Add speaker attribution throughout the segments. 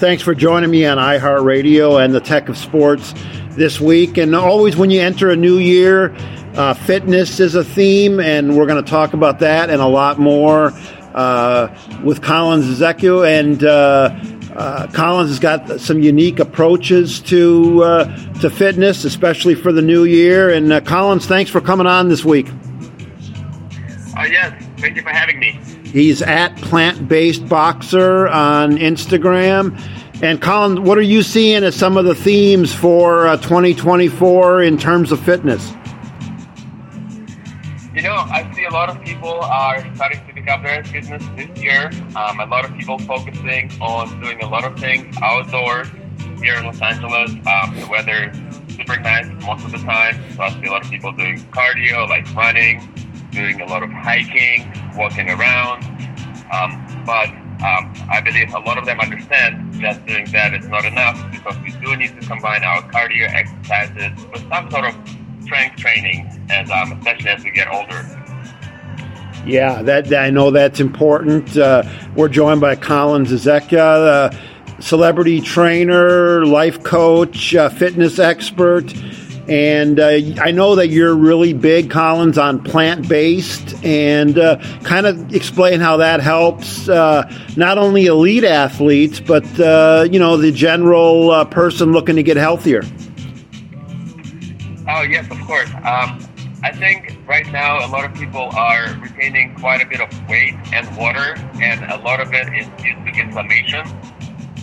Speaker 1: thanks for joining me on iHeartRadio and the Tech of Sports this week. And always when you enter a new year, uh, fitness is a theme, and we're going to talk about that and a lot more uh, with Kollins Ezekh. And uh, uh, Kollins has got some unique approaches to uh, to fitness, especially for the new year. And uh, Kollins, thanks for coming on this week.
Speaker 2: Oh yes, thank you for having me.
Speaker 1: He's at Plant Based Boxer on Instagram. And Colin, what are you seeing as some of the themes for uh, 2024 in terms of fitness?
Speaker 2: You know, I see a lot of people are starting to pick up their fitness this year. Um, a lot of people focusing on doing a lot of things outdoors here in Los Angeles. Um, the weather is super nice most of the time, so I see a lot of people doing cardio, like running, doing a lot of hiking, walking around. Um, but um, I believe a lot of them understand just doing that is not enough because we do need to combine our cardio exercises with some sort of strength training, as um, especially as we get older.
Speaker 1: Yeah, that I know that's important. Uh, we're joined by Kollins Ezekh, celebrity trainer, life coach, uh, fitness expert. And uh, I know that you're really big, Kollins, on plant based, and uh, kind of explain how that helps uh, not only elite athletes, but uh, you know the general uh, person looking to get healthier.
Speaker 2: Oh yes, of course. Um, I think right now a lot of people are retaining quite a bit of weight and water, and a lot of it is due to inflammation.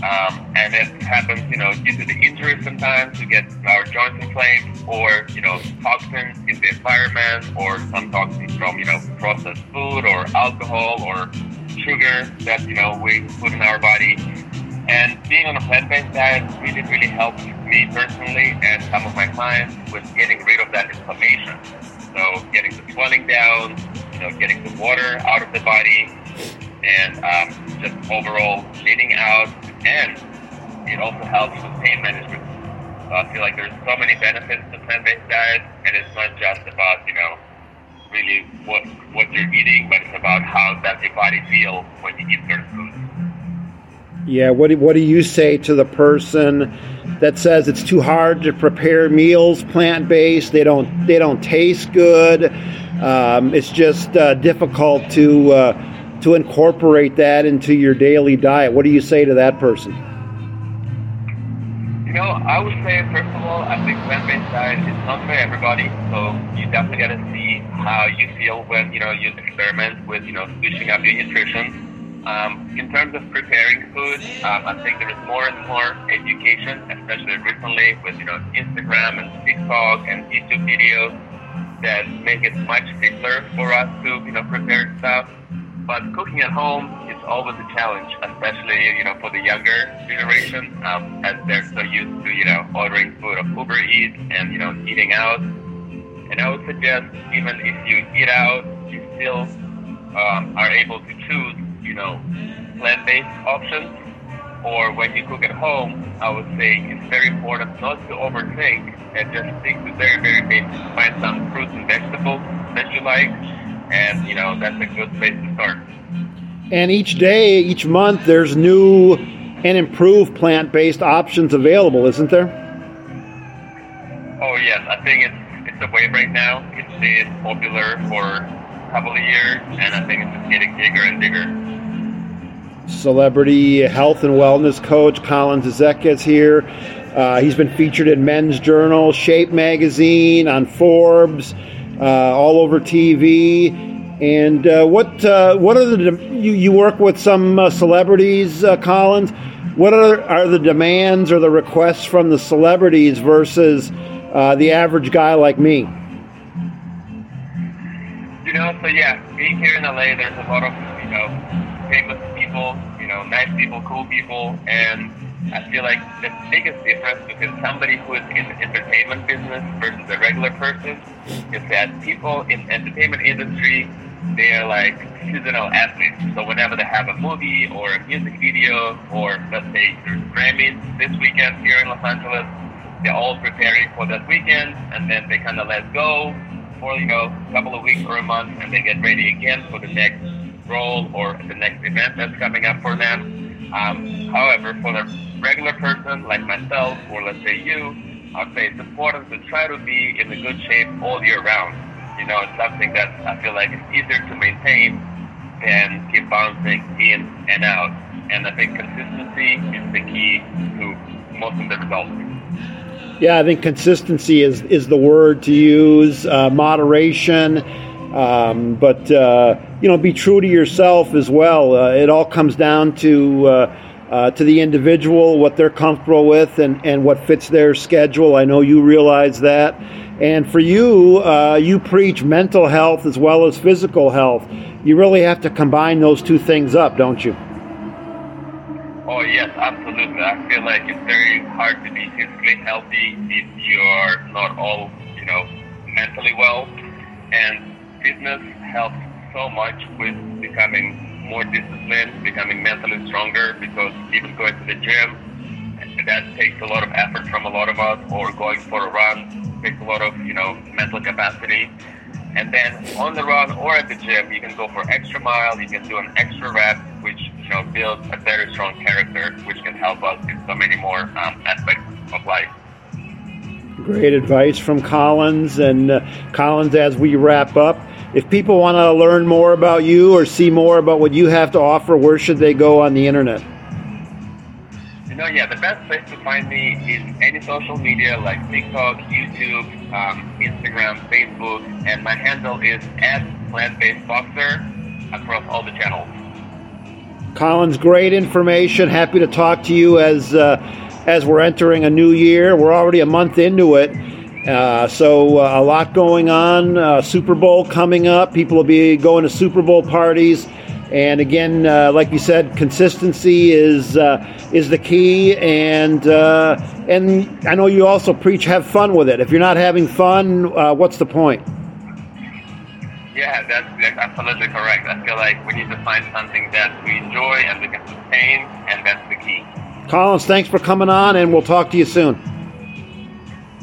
Speaker 2: Um, and it happens, you know, due to the injuries sometimes, we get our joints inflamed, or, you know, toxins in the environment, or some toxins from, you know, processed food, or alcohol, or sugar that, you know, we put in our body. And being on a plant-based diet really, really helps me personally and some of my clients with getting rid of that inflammation. So getting the swelling down, you know, getting the water out of the body, and um, just overall cleaning out. And it also helps with pain management. So I feel like there's so many benefits to plant-based diet, and it's not just about you know really what what you're eating, but it's about how does your body feel when you eat certain foods.
Speaker 1: Yeah, what do, what do you say to the person that says it's too hard to prepare meals plant based? They don't they don't taste good. Um, it's just uh, difficult to uh, to incorporate that into your daily diet. What do you say to that person?
Speaker 2: You know, I would say first of all, I think plant-based diet is not for everybody. So you definitely got to see how you feel when you know you experiment with you know switching up your nutrition. Um, in terms of preparing food, um, I think there is more and more education, especially recently with you know Instagram and TikTok and YouTube videos that make it much simpler for us to you know prepare stuff. But cooking at home is always a challenge, especially you know for the younger generation, um, as they're so used to you know ordering food of Uber Eats and you know eating out. And I would suggest even if you eat out, you still um, are able to choose you know, plant-based options, or when you cook at home, I would say it's very important not to overthink and just stick to very, very basic. Find some fruits and vegetables that you like, and you know that's a good place to start.
Speaker 1: And each day, each month, there's new and improved plant-based options available, isn't there?
Speaker 2: Oh yes, I think it's it's a wave right now. It's been popular for a couple of years, and I think it's just getting bigger and bigger
Speaker 1: celebrity health and wellness coach Kollins Ezekh is here. Uh, he's been featured in Men's Journal, Shape Magazine, on Forbes, all over TV. And uh, what uh, what are the you, you work with some uh, celebrities, uh, Kollins? What are are the demands or the requests from the celebrities versus the average guy like me?
Speaker 2: You know, so yeah, being here in LA, there's a lot of you know famous people, you know, nice people, cool people, and I feel like the biggest difference between somebody who is in the entertainment business versus a regular person is that people in the entertainment industry, they are like seasonal athletes. So whenever they have a movie or a music video, or let's say there's Grammys this weekend here in Los Angeles, they're all preparing for that weekend, and then they kind of let go for you know a couple of weeks or a month, and they get ready again for the next role or the next event that's coming up for them. Um, however, for the regular person like myself, or let's say you, I'd say it's important to try to be in a good shape all year round. You know, it's something that I feel like is easier to maintain than keep bouncing in and out. And I think consistency is the key to most of the results.
Speaker 1: Yeah, I think consistency is, is the word to use, uh, moderation, um, but uh, you know, be true to yourself as well. Uh, it all comes down to uh, to the individual, what they're comfortable with, and, and what fits their schedule. I know you realize that. And for you, uh, you preach mental health as well as physical health. You really have to combine those two things up, don't you?
Speaker 2: Oh yes, absolutely. I feel like it's very hard to be physically healthy if you are not all, you know, mentally well. And fitness helps so much with becoming more disciplined, becoming mentally stronger because even going to the gym, that takes a lot of effort from a lot of us, or going for a run takes a lot of, you know, mental capacity. And then on the run or at the gym, you can go for extra mile, you can do an extra rep, which, you know, builds a very strong character, which can help us in so many more um, aspects of life.
Speaker 1: Great advice from Kollins. And uh, Kollins, as we wrap up, if people want to learn more about you or see more about what you have to offer, where should they go on the internet?
Speaker 2: You know, yeah, the best place to find me is any social media like TikTok, YouTube, um, Instagram, Facebook, and my handle is at plant-based boxer across all the channels.
Speaker 1: Kollins, great information. Happy to talk to you as uh, as we're entering a new year. We're already a month into it. Uh, so uh, a lot going on. Uh, Super Bowl coming up. People will be going to Super Bowl parties. And again, uh, like you said, consistency is uh, is the key. And uh, and I know you also preach have fun with it. If you're not having fun, what's the point?
Speaker 2: Yeah, that's, that's absolutely correct. I feel like we need to find something that we enjoy and we can sustain, and that's the key.
Speaker 1: Kollins, thanks for coming on, and we'll talk to you soon.